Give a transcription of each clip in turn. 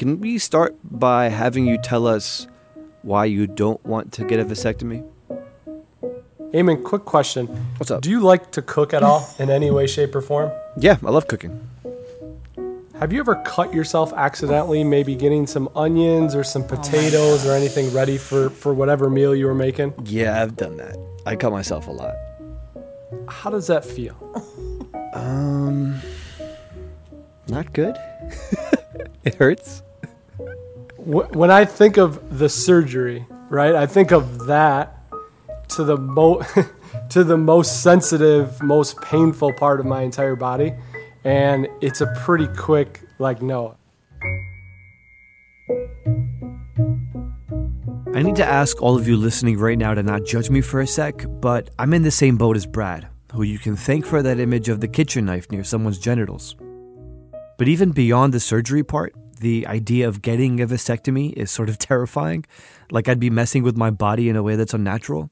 Can we start by having you tell us why you don't want to get a vasectomy? Aymann, quick question. What's up? Do you like to cook at all in any way, shape, or form? Yeah, I love cooking. Have you ever cut yourself accidentally, maybe getting some onions or some potatoes or anything ready for, for whatever meal you were making? Yeah, I've done that. I cut myself a lot. How does that feel? Um, not good. it hurts. When I think of the surgery, right, I think of that to the mo- to the most sensitive, most painful part of my entire body, and it's a pretty quick like no. I need to ask all of you listening right now to not judge me for a sec, but I'm in the same boat as Brad, who you can thank for that image of the kitchen knife near someone's genitals. But even beyond the surgery part, the idea of getting a vasectomy is sort of terrifying, like I'd be messing with my body in a way that's unnatural.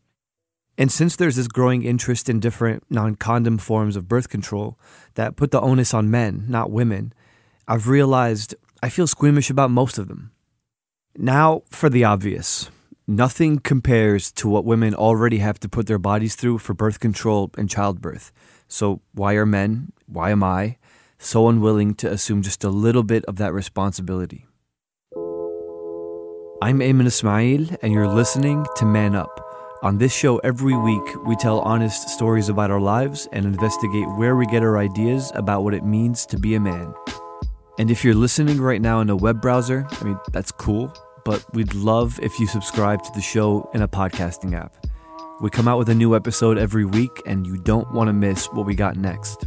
And since there's this growing interest in different non condom forms of birth control that put the onus on men, not women, I've realized I feel squeamish about most of them. Now, for the obvious. Nothing compares to what women already have to put their bodies through for birth control and childbirth. So, why are men, why am I, so unwilling to assume just a little bit of that responsibility? I'm Aymann Ismail, and you're listening to Man Up. On this show, every week, we tell honest stories about our lives and investigate where we get our ideas about what it means to be a man. And if you're listening right now in a web browser, I mean, that's cool, but we'd love if you subscribe to the show in a podcasting app. We come out with a new episode every week, and you don't want to miss what we got next.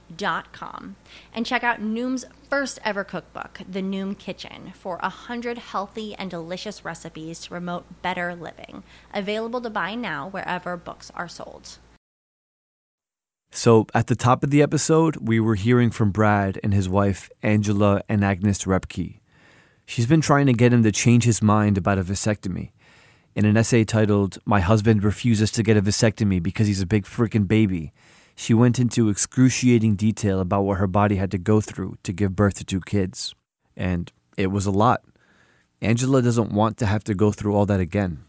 Dot com and check out Noom's first ever cookbook, The Noom Kitchen, for a hundred healthy and delicious recipes to promote better living. Available to buy now wherever books are sold. So, at the top of the episode, we were hearing from Brad and his wife, Angela Anagnost-Repke. She's been trying to get him to change his mind about a vasectomy. In an essay titled, My Husband Refuses to Get a Vasectomy Because He's a Big Freaking Baby, she went into excruciating detail about what her body had to go through to give birth to two kids. And it was a lot. Angela doesn't want to have to go through all that again.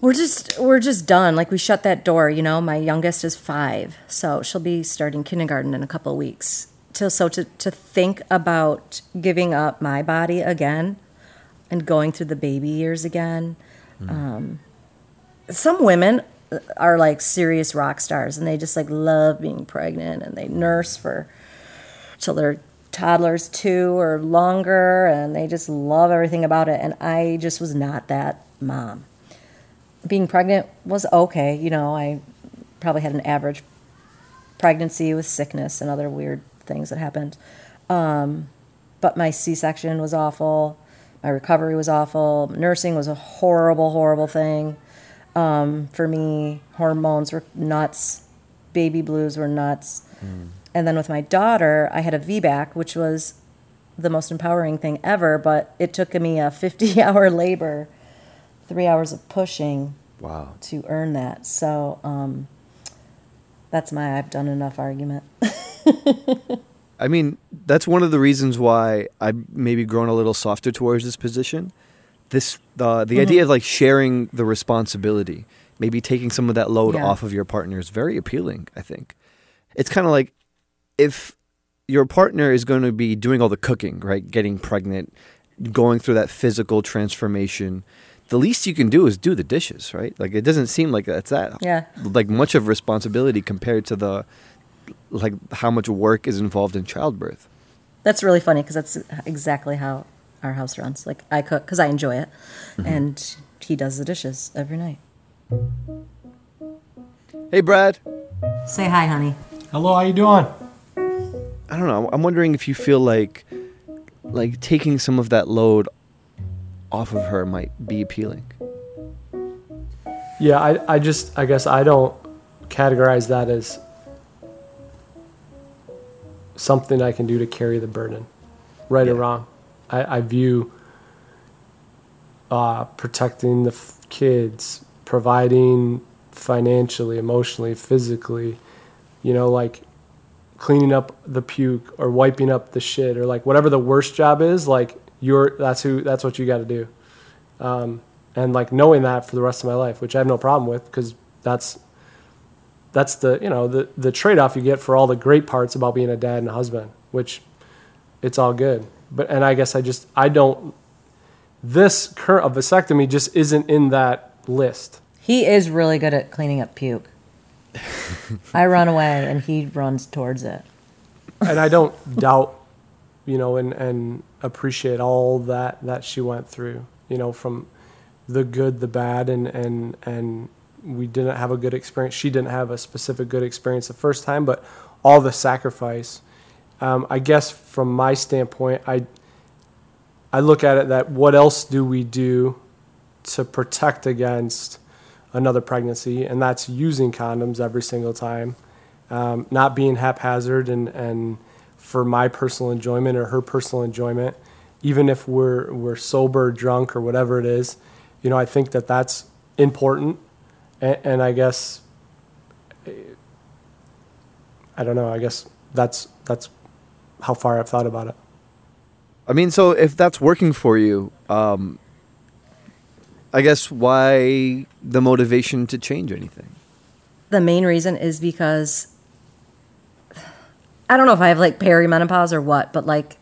We're just we're just done. Like we shut that door, you know. My youngest is five, so she'll be starting kindergarten in a couple of weeks. To, so to to think about giving up my body again, and going through the baby years again. Um, some women are like serious rock stars, and they just like love being pregnant, and they nurse for till they're toddlers two or longer, and they just love everything about it. And I just was not that mom being pregnant was okay. You know, I probably had an average pregnancy with sickness and other weird things that happened. Um, but my C section was awful. My recovery was awful. Nursing was a horrible, horrible thing um, for me. Hormones were nuts. Baby blues were nuts. And then with my daughter, I had a VBAC, which was the most empowering thing ever, but it took me a 50 hour labor, three hours of pushing Wow. to earn that. So um, that's my I've done enough argument. I mean, that's one of the reasons why I've maybe grown a little softer towards this position. This uh, the idea of like sharing the responsibility, maybe taking some of that load Yeah. off of your partner is very appealing. I think it's kind of like if your partner is going to be doing all the cooking, right? Getting pregnant, going through that physical transformation. The least you can do is do the dishes, right? Like it doesn't seem like that's that Yeah. like much of responsibility compared to the like how much work is involved in childbirth. That's really funny because that's exactly how our house runs. Like I cook because I enjoy it, mm-hmm. and he does the dishes every night. Hey, Brad. Say hi, honey. Hello, how you doing? I don't know. I'm wondering if you feel like like taking some of that load off of her might be appealing. Yeah, I, I just, I guess I don't categorize that as something I can do to carry the burden, right or wrong. I, I view uh, protecting the f- kids, providing financially, emotionally, physically, you know, like cleaning up the puke or wiping up the shit or like whatever the worst job is, like you're, that's who, that's what you got to do Um, and like knowing that for the rest of my life, which I have no problem with because that's that's the you know the the trade off you get for all the great parts about being a dad and a husband, which it's all good. But and I guess I just I don't this current a vasectomy just isn't in that list. He is really good at cleaning up puke. I run away and he runs towards it. and I don't doubt, you know, and and appreciate all that that she went through, you know, from the good, the bad, and and and we didn't have a good experience. She didn't have a specific good experience the first time, but all the sacrifice. Um, I guess from my standpoint, I I look at it that what else do we do to protect against another pregnancy, and that's using condoms every single time um, not being haphazard and, and for my personal enjoyment or her personal enjoyment, even if we're, we're sober, drunk, or whatever it is, you know, I think that that's important. And, and I guess, I don't know, I guess that's, that's how far I've thought about it. I mean, so if that's working for you, um, I guess why the motivation to change anything? The main reason is because I don't know if I have like perimenopause or what, but like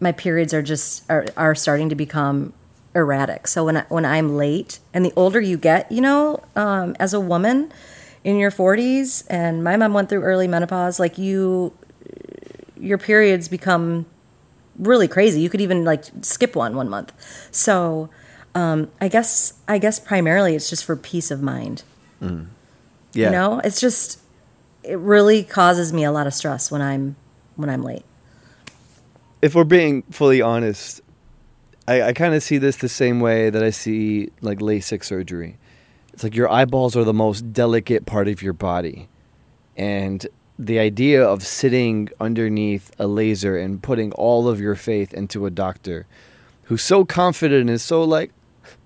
my periods are just are, are starting to become erratic. So when I, when I'm late, and the older you get, you know, um, as a woman in your 40s, and my mom went through early menopause, like you, your periods become really crazy. You could even like skip one one month. So um, I guess I guess primarily it's just for peace of mind. Yeah. You know, it's just it really causes me a lot of stress when I'm when I'm late. if we're being fully honest, I, I kind of see this the same way that I see like LASIK surgery. It's like your eyeballs are the most delicate part of your body. And the idea of sitting underneath a laser and putting all of your faith into a doctor who's so confident and is so like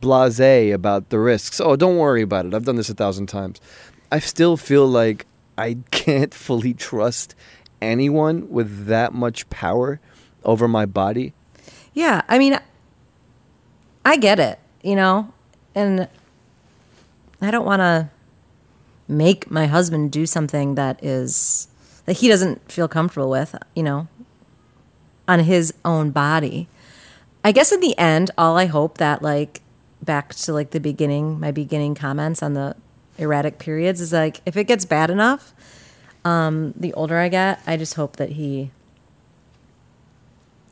blase about the risks. Oh, don't worry about it. I've done this a thousand times. I still feel like I can't fully trust anyone with that much power over my body. Yeah, I mean, I get it, you know, and I don't want to make my husband do something that is that he doesn't feel comfortable with, you know, on his own body. I guess in the end, all I hope that like back to like the beginning, my beginning comments on the erratic periods is like if it gets bad enough, um, the older I get, I just hope that he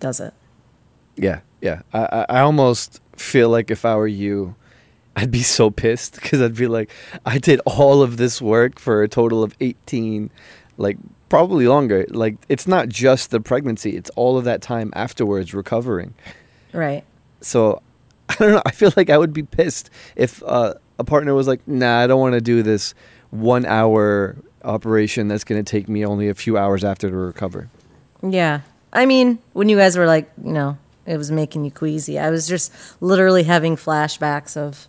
does it. Yeah, yeah. I, I, almost feel like if I were you, I'd be so pissed because I'd be like, I did all of this work for a total of 18, like probably longer. Like, it's not just the pregnancy, it's all of that time afterwards recovering. Right. So, I don't know. I feel like I would be pissed if uh, a partner was like, nah, I don't want to do this one hour operation that's going to take me only a few hours after to recover. Yeah. I mean, when you guys were like, you know, it was making you queasy, I was just literally having flashbacks of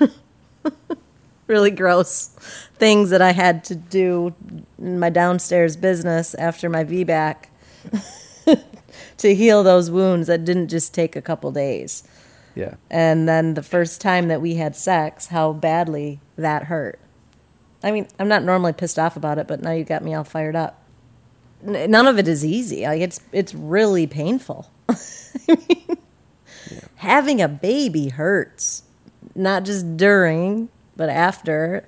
really gross things that I had to do in my downstairs business after my VBAC to heal those wounds that didn't just take a couple days. Yeah. And then the first time that we had sex, how badly that hurt. I mean, I'm not normally pissed off about it, but now you got me all fired up. N- none of it is easy. Like it's it's really painful. I mean, having a baby hurts, not just during, but after.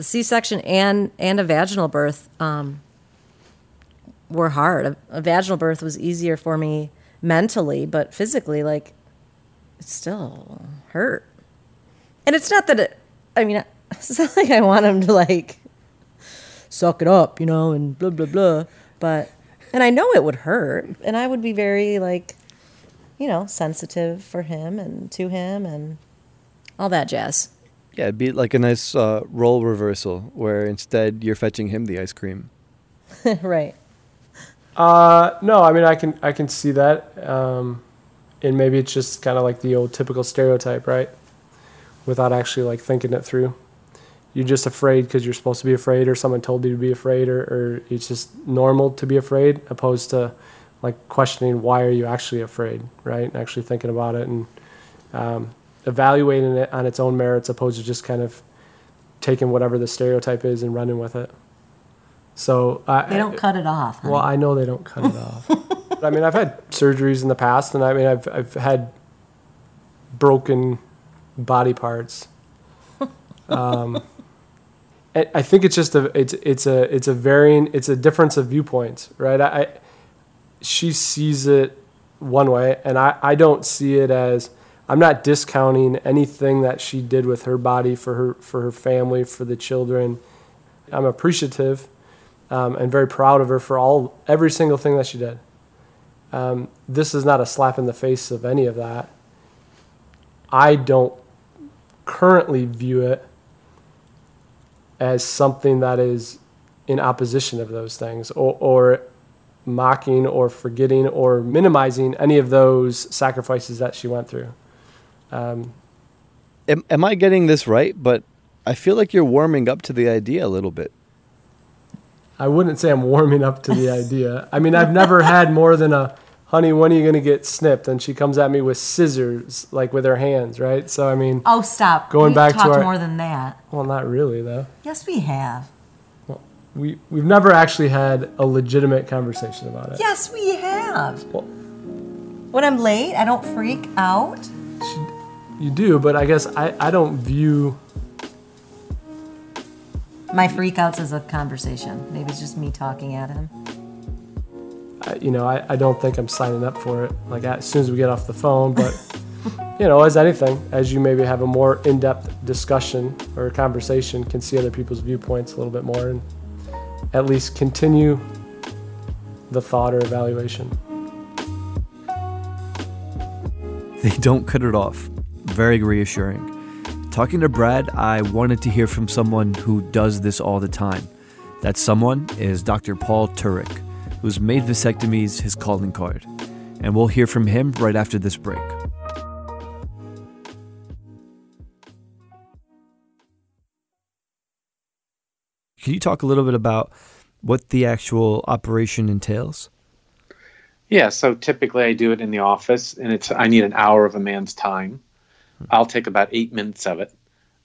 C-section and and a vaginal birth um, were hard. A, a vaginal birth was easier for me mentally, but physically, like it still hurt. And it's not that it. I mean, it's not like I want him to like suck it up, you know, and blah blah blah. But and I know it would hurt, and I would be very like, you know, sensitive for him and to him and all that jazz. Yeah, it'd be like a nice uh, role reversal where instead you're fetching him the ice cream. right. Uh, no, I mean I can I can see that, um, and maybe it's just kind of like the old typical stereotype, right? Without actually like thinking it through, you're just afraid because you're supposed to be afraid, or someone told you to be afraid, or, or it's just normal to be afraid, opposed to like questioning why are you actually afraid, right? And actually thinking about it and um, evaluating it on its own merits, opposed to just kind of taking whatever the stereotype is and running with it. So I, They don't cut it off. well, I know they don't cut it off. But, I mean, I've had surgeries in the past, and I mean, I've I've had broken body parts. Um, I I think it's just a it's it's a it's a varying it's a difference of viewpoints, right? I, I she sees it one way, and I I don't see it as I'm not discounting anything that she did with her body for her for her family for the children. I'm appreciative um, and very proud of her for all every single thing that she did. Um, this is not a slap in the face of any of that. I don't currently view it as something that is in opposition of those things or, or mocking or forgetting or minimizing any of those sacrifices that she went through. Um, Am, am I getting this right? But I feel like you're warming up to the idea a little bit. I wouldn't say I'm warming up to the idea. I mean, I've never had more than a honey, when are you going to get snipped? And she comes at me with scissors, like with her hands, right? So, I mean, Oh, stop. Going We've back to talked our- more than that. well, not really, though. Yes, we have. We, we've never actually had a legitimate conversation about it. Yes, we have. Well- when I'm late, I don't freak out. You do, but I guess I, I don't view. My freakouts as a conversation. Maybe it's just me talking at him. I- You know, I, I don't think I'm signing up for it. Like as soon as we get off the phone, but you know, as anything, as you maybe have a more in-depth discussion or conversation, can see other people's viewpoints a little bit more, and at least continue the thought or evaluation. They don't cut it off. Very reassuring. Talking to Brad, I wanted to hear from someone who does this all the time. That someone is Dr. Paul Turek, who's made vasectomies his calling card. And we'll hear from him right after this break. Can you talk a little bit about what the actual operation entails? Yeah, so typically I do it in the office, and it's I need an hour of a man's time. I'll take about eight minutes of it,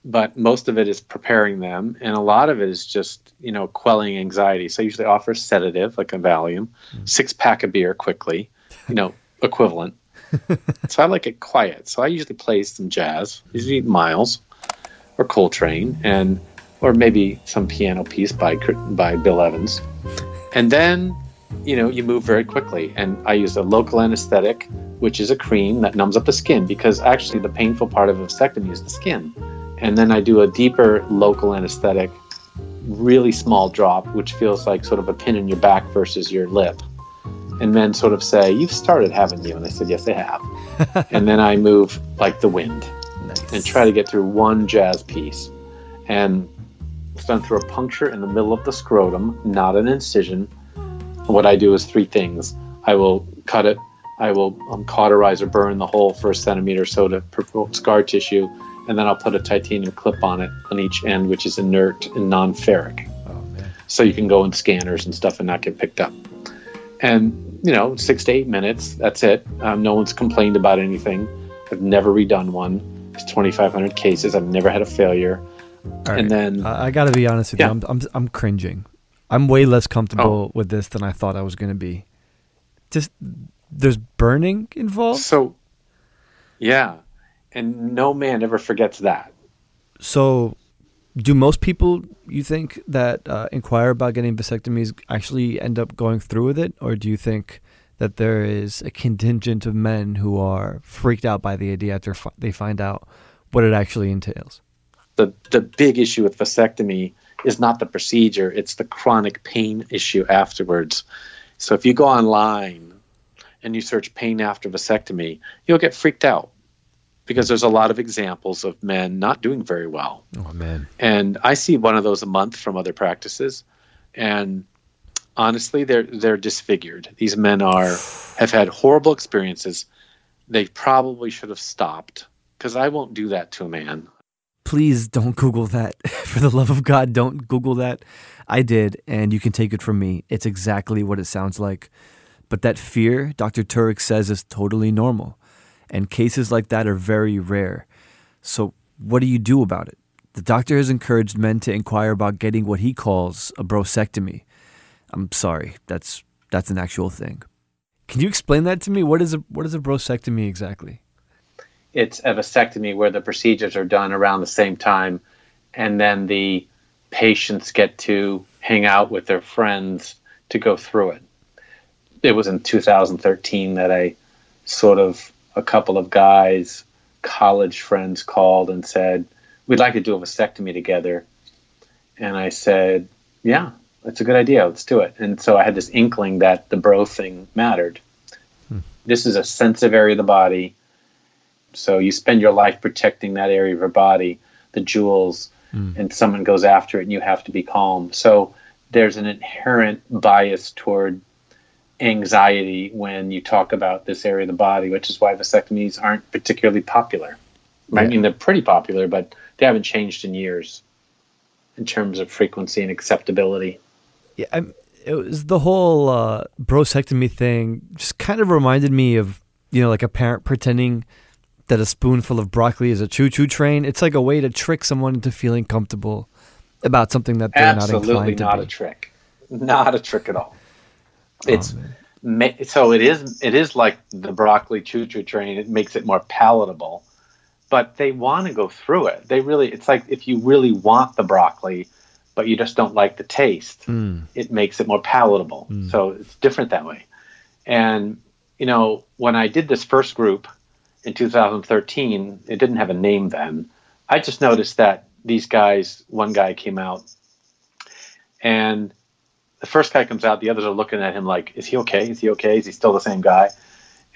but most of it is preparing them, and a lot of it is just you know quelling anxiety. So I usually offer a sedative like a Valium, mm. six pack of beer quickly, you know equivalent. so I like it quiet. So I usually play some jazz, usually Miles or Coltrane, and or maybe some piano piece by by Bill Evans, and then you know, you move very quickly. And I use a local anesthetic, which is a cream that numbs up the skin because actually the painful part of a vasectomy is the skin. And then I do a deeper local anesthetic, really small drop, which feels like sort of a pin in your back versus your lip. And men sort of say, You've started, haven't you? And I said, Yes, I have. and then I move like the wind and try to get through one jazz piece. And it's done through a puncture in the middle of the scrotum, not an incision what I do is three things. I will cut it. I will um, cauterize or burn the hole for a centimeter or so to provoke scar tissue, and then I'll put a titanium clip on it on each end, which is inert and non-ferric. Oh. So you can go in scanners and stuff and not get picked up. And you know, six to eight minutes. That's it. Um, no one's complained about anything. I've never redone one. It's 2,500 cases. I've never had a failure. Right. And then I, I got to be honest with Yeah. you. I'm, I'm I'm cringing. I'm way less comfortable Oh. with this than I thought I was going to be. Just there's burning involved. so, yeah, and no man ever forgets that. So, do most people you think that uh, inquire about getting vasectomies actually end up going through with it, or do you think that there is a contingent of men who are freaked out by the idea after fi- they find out what it actually entails? the the big issue with vasectomy is not the procedure; it's the chronic pain issue afterwards. So if you go online and you search pain after vasectomy, you'll get freaked out because there's a lot of examples of men not doing very well. Oh man, And I see one of those a month from other practices, and honestly, they're they're disfigured. These men are have had horrible experiences. They probably should have stopped because I won't do that to a man. Please don't Google that. For the love of God, don't Google that. I did, and you can take it from me. It's exactly what it sounds like. But that fear, Dr. Turek says, is totally normal. And cases like that are very rare. So, what do you do about it? The doctor has encouraged men to inquire about getting what he calls a brosectomy. I'm sorry, that's that's an actual thing. Can you explain that to me? What is a what is a brosectomy exactly? It's a vasectomy where the procedures are done around the same time and then the patients get to hang out with their friends to go through it. It was in 2013 that I sort of a couple of guys, college friends called and said, "We'd like to do a vasectomy together." And I said, "Yeah, that's a good idea. Let's do it." And so I had this inkling that the bro thing mattered. Hmm. This is a sensitive area of the body so you spend your life protecting that area of your body, the jewels, and someone goes after it and you have to be calm. So there's an inherent bias toward anxiety when you talk about this area of the body, which is why vasectomies aren't particularly popular. I mean, they're pretty popular, but they haven't changed in years in terms of frequency and acceptability. Yeah, I'm, it was the whole uh, brosectomy thing. Just kind of reminded me of you know like a parent pretending that a spoonful of broccoli is a choo-choo train. It's like a way to trick someone into feeling comfortable about something that they're not Absolutely inclined to Absolutely not be. a trick. Not a trick at all. Oh, It's ma- so it is. It is like the broccoli choo-choo train. It makes it more palatable, but they want to go through it. They really. It's like if you really want the broccoli, but you just don't like the taste. Mm. It makes it more palatable. So it's different that way. And you know, when I did this first group in 2013, it didn't have a name then. I just noticed that these guys, one guy came out, and the first guy comes out, the others are looking at him like, "Is he okay? Is he okay? Is he still the same guy?"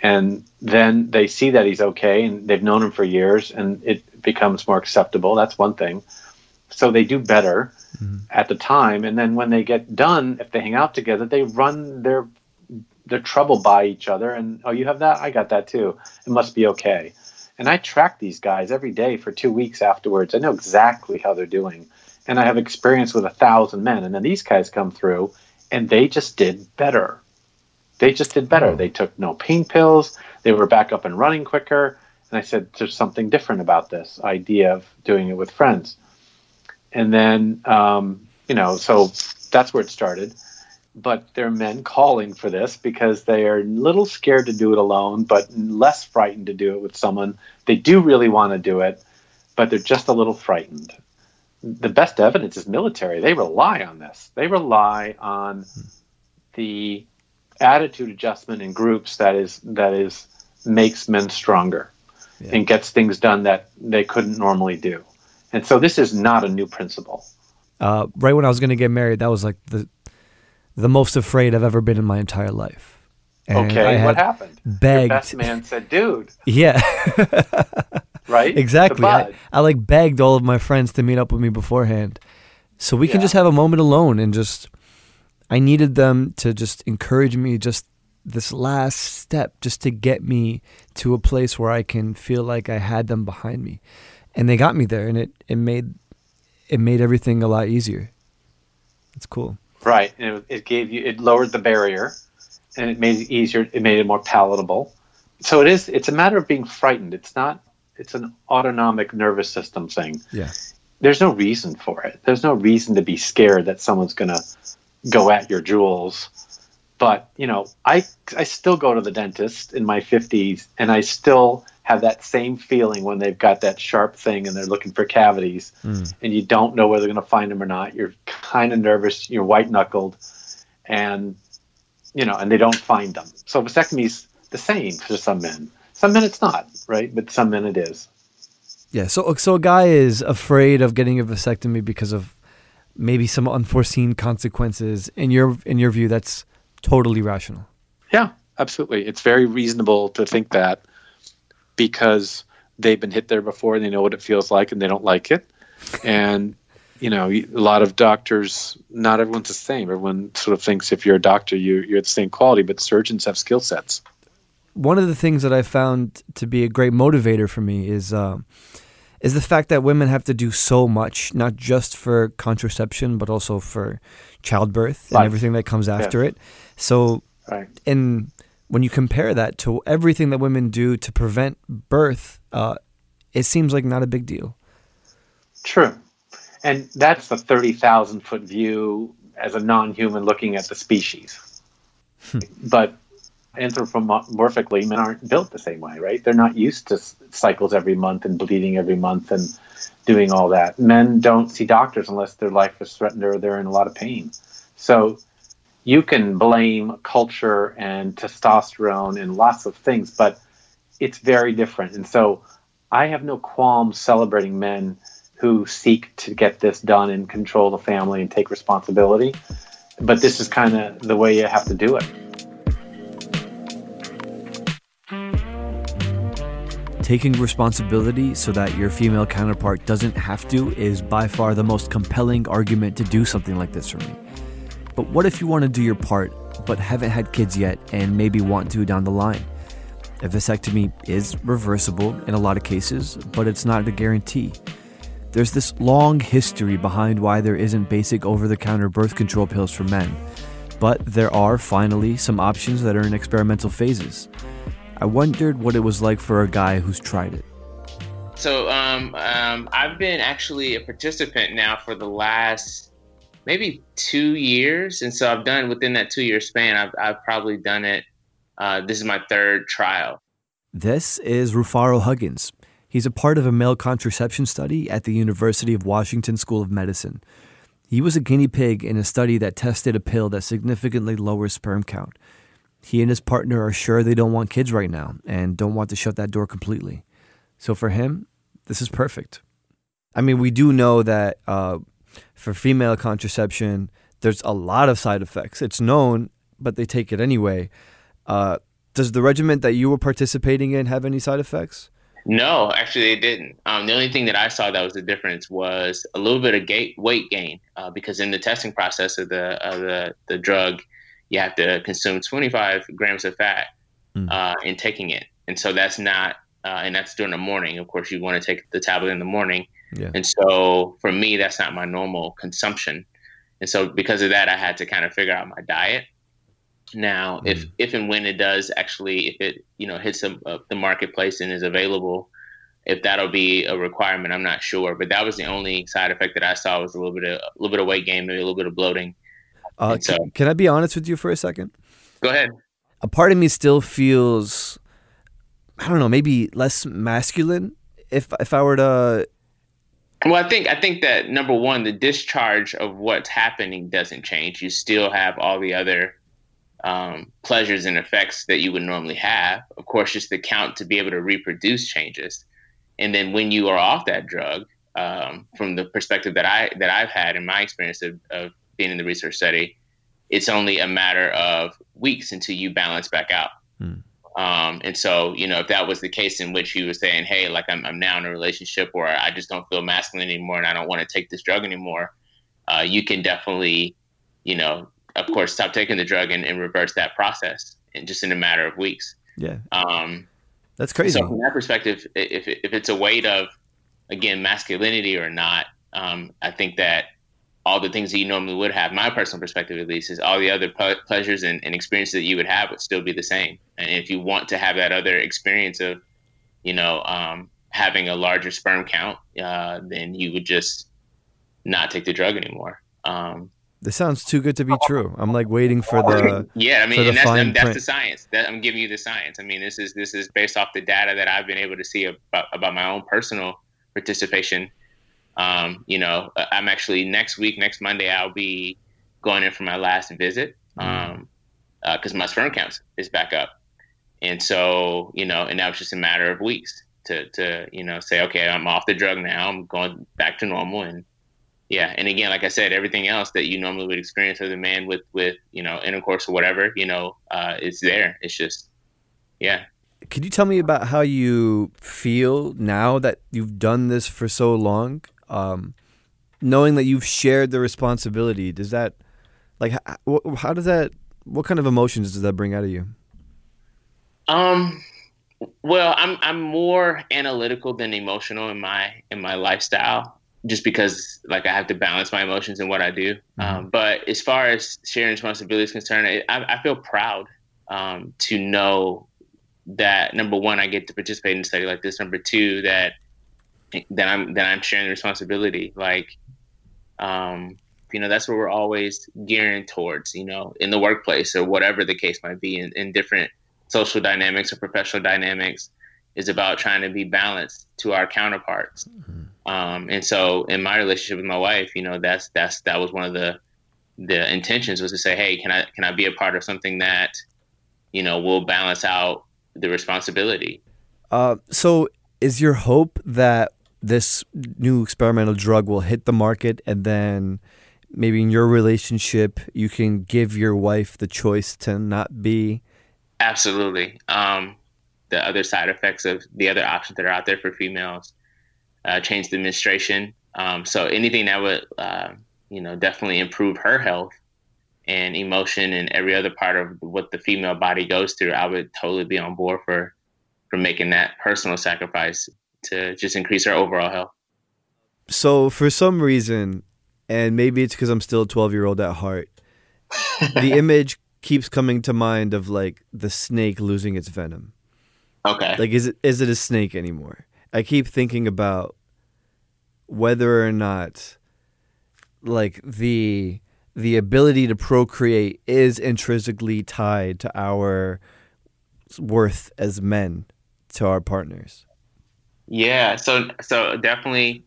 And then they see that he's okay, and they've known him for years, and it becomes more acceptable. That's one thing. So they do better mm-hmm. at the time, and then when they get done, if they hang out together, they run their their troubled by each other, and oh, you have that, I got that too. It must be okay. And I track these guys every day for two weeks afterwards. I know exactly how they're doing, and I have experience with a thousand men. And then these guys come through, and they just did better. They just did better. They took no pain pills. They were back up and running quicker. And I said, "There's something different about this idea of doing it with friends." And then, um, you know, so that's where it started. But there are men calling for this because they are a little scared to do it alone, but less frightened to do it with someone. They do really want to do it, but they're just a little frightened. The best evidence is military. They rely on this. They rely on the attitude adjustment in groups that is that is makes men stronger and gets things done that they couldn't normally do. And so this is not a new principle. Uh, right when I was going to get married, that was like the the most afraid I've ever been in my entire life. And okay, I what happened? Your Begged. best man said, "Dude, Yeah, right? exactly. I. I like begged all of my friends to meet up with me beforehand, so we can just have a moment alone and just. I needed them to just encourage me, just this last step, just to get me to a place where I can feel like I had them behind me. and they got me there, and it it made it made everything a lot easier. It's cool. Right, and it, it gave you it lowered the barrier, and it made it easier. It made it more palatable. So it is. It's a matter of being frightened. It's not. It's an autonomic nervous system thing. Yeah. There's no reason for it. There's no reason to be scared that someone's gonna go at your jewels. But you know, I I still go to the dentist in my 50s, and I still have that same feeling when they've got that sharp thing and they're looking for cavities, Mm. and you don't know whether they're going to find them or not. You're kind of nervous. You're white knuckled, and you know, and they don't find them. So vasectomy's the same for some men. Some men it's not, right? But some men it is. Yeah. So so a guy is afraid of getting a vasectomy because of maybe some unforeseen consequences. In your in your view, that's totally rational. Yeah, absolutely. It's very reasonable to think that because they've been hit there before and they know what it feels like and they don't like it. And, you know, a lot of doctors, not everyone's the same. Everyone sort of thinks if you're a doctor, you, you're the same quality, but surgeons have skill sets. One of the things that I found to be a great motivator for me is um, is the fact that women have to do so much, not just for contraception, but also for childbirth and everything that comes after it. So Right. and when you compare that to everything that women do to prevent birth, uh, it seems like not a big deal. True. And that's the 30,000 foot view as a non human looking at the species. but anthropomorphically, men aren't built the same way, right? They're not used to cycles every month and bleeding every month and doing all that. Men don't see doctors unless their life is threatened or they're in a lot of pain. So you can blame culture and testosterone and lots of things, but it's very different. And so I have no qualms celebrating men who seek to get this done and control the family and take responsibility. But this is kind of the way you have to do it. Taking responsibility so that your female counterpart doesn't have to is by far the most compelling argument to do something like this for me. But what if you want to do your part, but haven't had kids yet and maybe want to down the line? A vasectomy is reversible in a lot of cases, but it's not a guarantee. There's this long history behind why there isn't basic over the counter birth control pills for men, but there are finally some options that are in experimental phases. I wondered what it was like for a guy who's tried it. So um, um, I've been actually a participant now for the last maybe two years, and so I've done within that two year span. I've I've probably done it. Uh, this is my third trial. This is Rufaro Huggins. He's a part of a male contraception study at the University of Washington School of Medicine. He was a guinea pig in a study that tested a pill that significantly lowers sperm count. He and his partner are sure they don't want kids right now and don't want to shut that door completely. So for him, this is perfect. I mean, we do know that uh, for female contraception, there's a lot of side effects. It's known, but they take it anyway. Uh, does the regiment that you were participating in have any side effects? No, actually, they didn't. Um, the only thing that I saw that was the difference was a little bit of gait, weight gain uh, because in the testing process of the of the the drug, you have to consume 25 grams of fat Mm. uh, in taking it, and so that's not, uh, and that's during the morning. Of course, you want to take the tablet in the morning, Yeah. and so for me, that's not my normal consumption, and so because of that, I had to kind of figure out my diet. Now, if if and when it does actually, if it you know hits a, uh, the marketplace and is available, if that'll be a requirement, I'm not sure. But that was the only side effect that I saw was a little bit of a little bit of weight gain, maybe a little bit of bloating. Uh, so- can, can I be honest with you for a second? Go ahead. A part of me still feels, I don't know, maybe less masculine. If if I were to, Well, I think I think that number one, the discharge of what's happening doesn't change. You still have all the other um, pleasures and effects that you would normally have. Of course, just the count to be able to reproduce changes. And then when you are off that drug, um, from the perspective that I that I've had in my experience of, of being in the research study, it's only a matter of weeks until you balance back out. Hmm. Um, and so, you know, if that was the case in which he was saying, "Hey, like I'm, I'm now in a relationship where I just don't feel masculine anymore, and I don't want to take this drug anymore," uh, you can definitely, you know, of course, stop taking the drug and, and reverse that process, in just in a matter of weeks. yeah, Um, that's crazy. so from that perspective, if if it's a weight of again masculinity or not. Um, I think that all the things that you normally would have, my personal perspective at least, is all the other ple- pleasures and, and, experiences that you would have would still be the same. And if you want to have that other experience of, you know, um, having a larger sperm count, uh, then you would just not take the drug anymore. Um, this sounds too good to be true. I'm like waiting for the yeah. I mean, and that's, and that's the science. That, I'm giving you the science. I mean, this is this is based off the data that I've been able to see about, about my own personal participation um, you know, I'm actually next week, next Monday, I'll be going in for my last visit because mm-hmm. um, uh, my sperm count is back up. And so, you know, and that was just a matter of weeks to, to, you know, say, okay, I'm off the drug now. I'm going back to normal. And yeah. And again, like I said, everything else that you normally would experience as a man with, with, you know, intercourse or whatever, you know, uh, it's there. It's just, yeah. Could you tell me about how you feel now that you've done this for so long? Um, knowing that you've shared the responsibility does that like how, how does that what kind of emotions does that bring out of you? Um well i'm i'm more analytical than emotional in my in my lifestyle just because like i have to balance my emotions and what i do. Mm-hmm. um, but as far as sharing responsibility is concerned I, I feel proud um, to know that number one i get to participate in a study like this. Number two that then I'm then I'm sharing the responsibility. Like, um, you know, that's what we're always gearing towards. You know, in the workplace or whatever the case might be, in, in different social dynamics or professional dynamics, is about trying to be balanced to our counterparts. Mm-hmm. Um, and so, in my relationship with my wife, you know, that's that's that was one of the the intentions was to say, hey, can I can I be a part of something that, you know, will balance out the responsibility. Uh, so, is your hope that this new experimental drug will hit the market and then maybe in your relationship you can give your wife the choice to not be? Absolutely. Um, the other side effects of the other options that are out there for females uh, change the menstruation. Um, so anything that would uh, you know definitely improve her health and emotion and every other part of what the female body goes through i would totally be on board for for making that personal sacrifice to just increase our overall health. So for some reason, and maybe it's because I'm still a 12 year old at heart, the image keeps coming to mind of like the snake losing its venom. Okay. Like is it is it a snake anymore? I keep thinking about whether or not like the the ability to procreate is intrinsically tied to our worth as men to our partners. Yeah, so so definitely,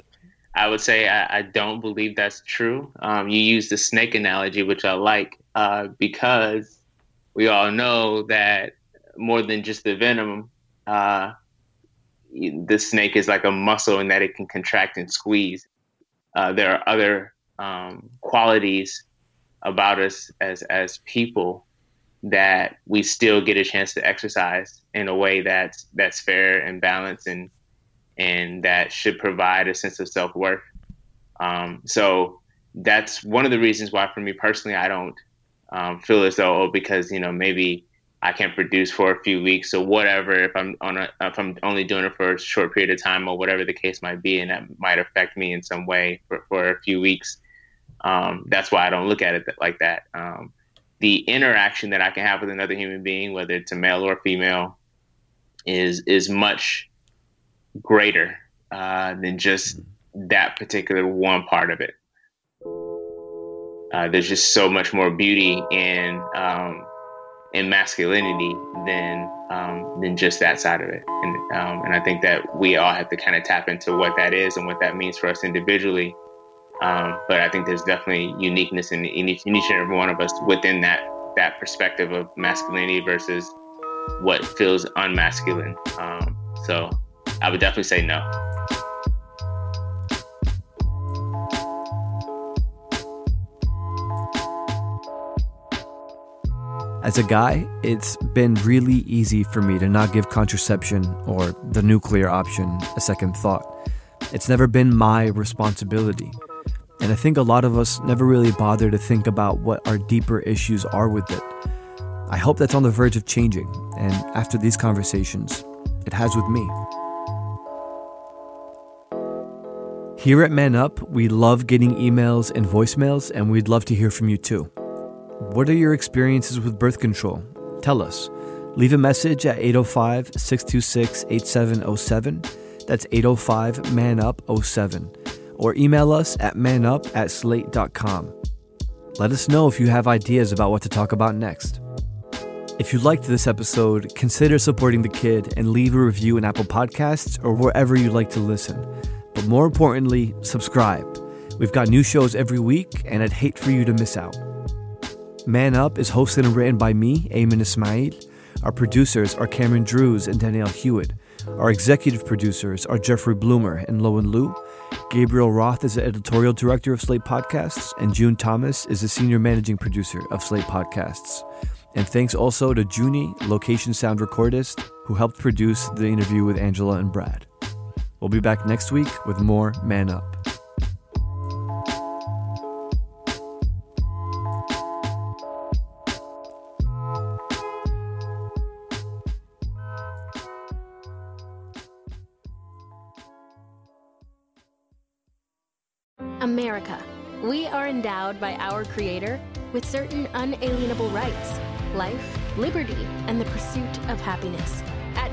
I would say I, I don't believe that's true. Um, you use the snake analogy, which I like, uh, because we all know that more than just the venom, uh, the snake is like a muscle in that it can contract and squeeze. Uh, there are other um, qualities about us as as people that we still get a chance to exercise in a way that's that's fair and balanced and and that should provide a sense of self worth. Um, so that's one of the reasons why, for me personally, I don't um, feel as though oh, because you know maybe I can produce for a few weeks or whatever. If I'm on a, if I'm only doing it for a short period of time or whatever the case might be, and that might affect me in some way for, for a few weeks. Um, that's why I don't look at it like that. Um, the interaction that I can have with another human being, whether it's a male or female, is is much greater uh, than just that particular one part of it. Uh, there's just so much more beauty in um, in masculinity than um, than just that side of it, and um, and I think that we all have to kind of tap into what that is and what that means for us individually. Um, but I think there's definitely uniqueness in, in each, in each and every one of us within that that perspective of masculinity versus what feels unmasculine. Um, so I would definitely say no. As a guy, it's been really easy for me to not give contraception or the nuclear option a second thought. It's never been my responsibility. And I think a lot of us never really bother to think about what our deeper issues are with it. I hope that's on the verge of changing, and after these conversations, it has with me. Here at Man Up, we love getting emails and voicemails, and we'd love to hear from you too. What are your experiences with birth control? Tell us. Leave a message at 805 626 8707. That's 805 Man Up 07. Or email us at manup at slate.com. Let us know if you have ideas about what to talk about next. If you liked this episode, consider supporting the kid and leave a review in Apple Podcasts or wherever you like to listen. But more importantly, subscribe. We've got new shows every week, and I'd hate for you to miss out. Man Up is hosted and written by me, Aymann Ismail. Our producers are Cameron Drews and Danielle Hewitt. Our executive producers are Jeffrey Bloomer and Lowen Liu. Gabriel Roth is the editorial director of Slate Podcasts, and June Thomas is the senior managing producer of Slate Podcasts. And thanks also to Junie, location sound recordist, who helped produce the interview with Angela and Brad. We'll be back next week with more Man Up. America. We are endowed by our Creator with certain unalienable rights life, liberty, and the pursuit of happiness.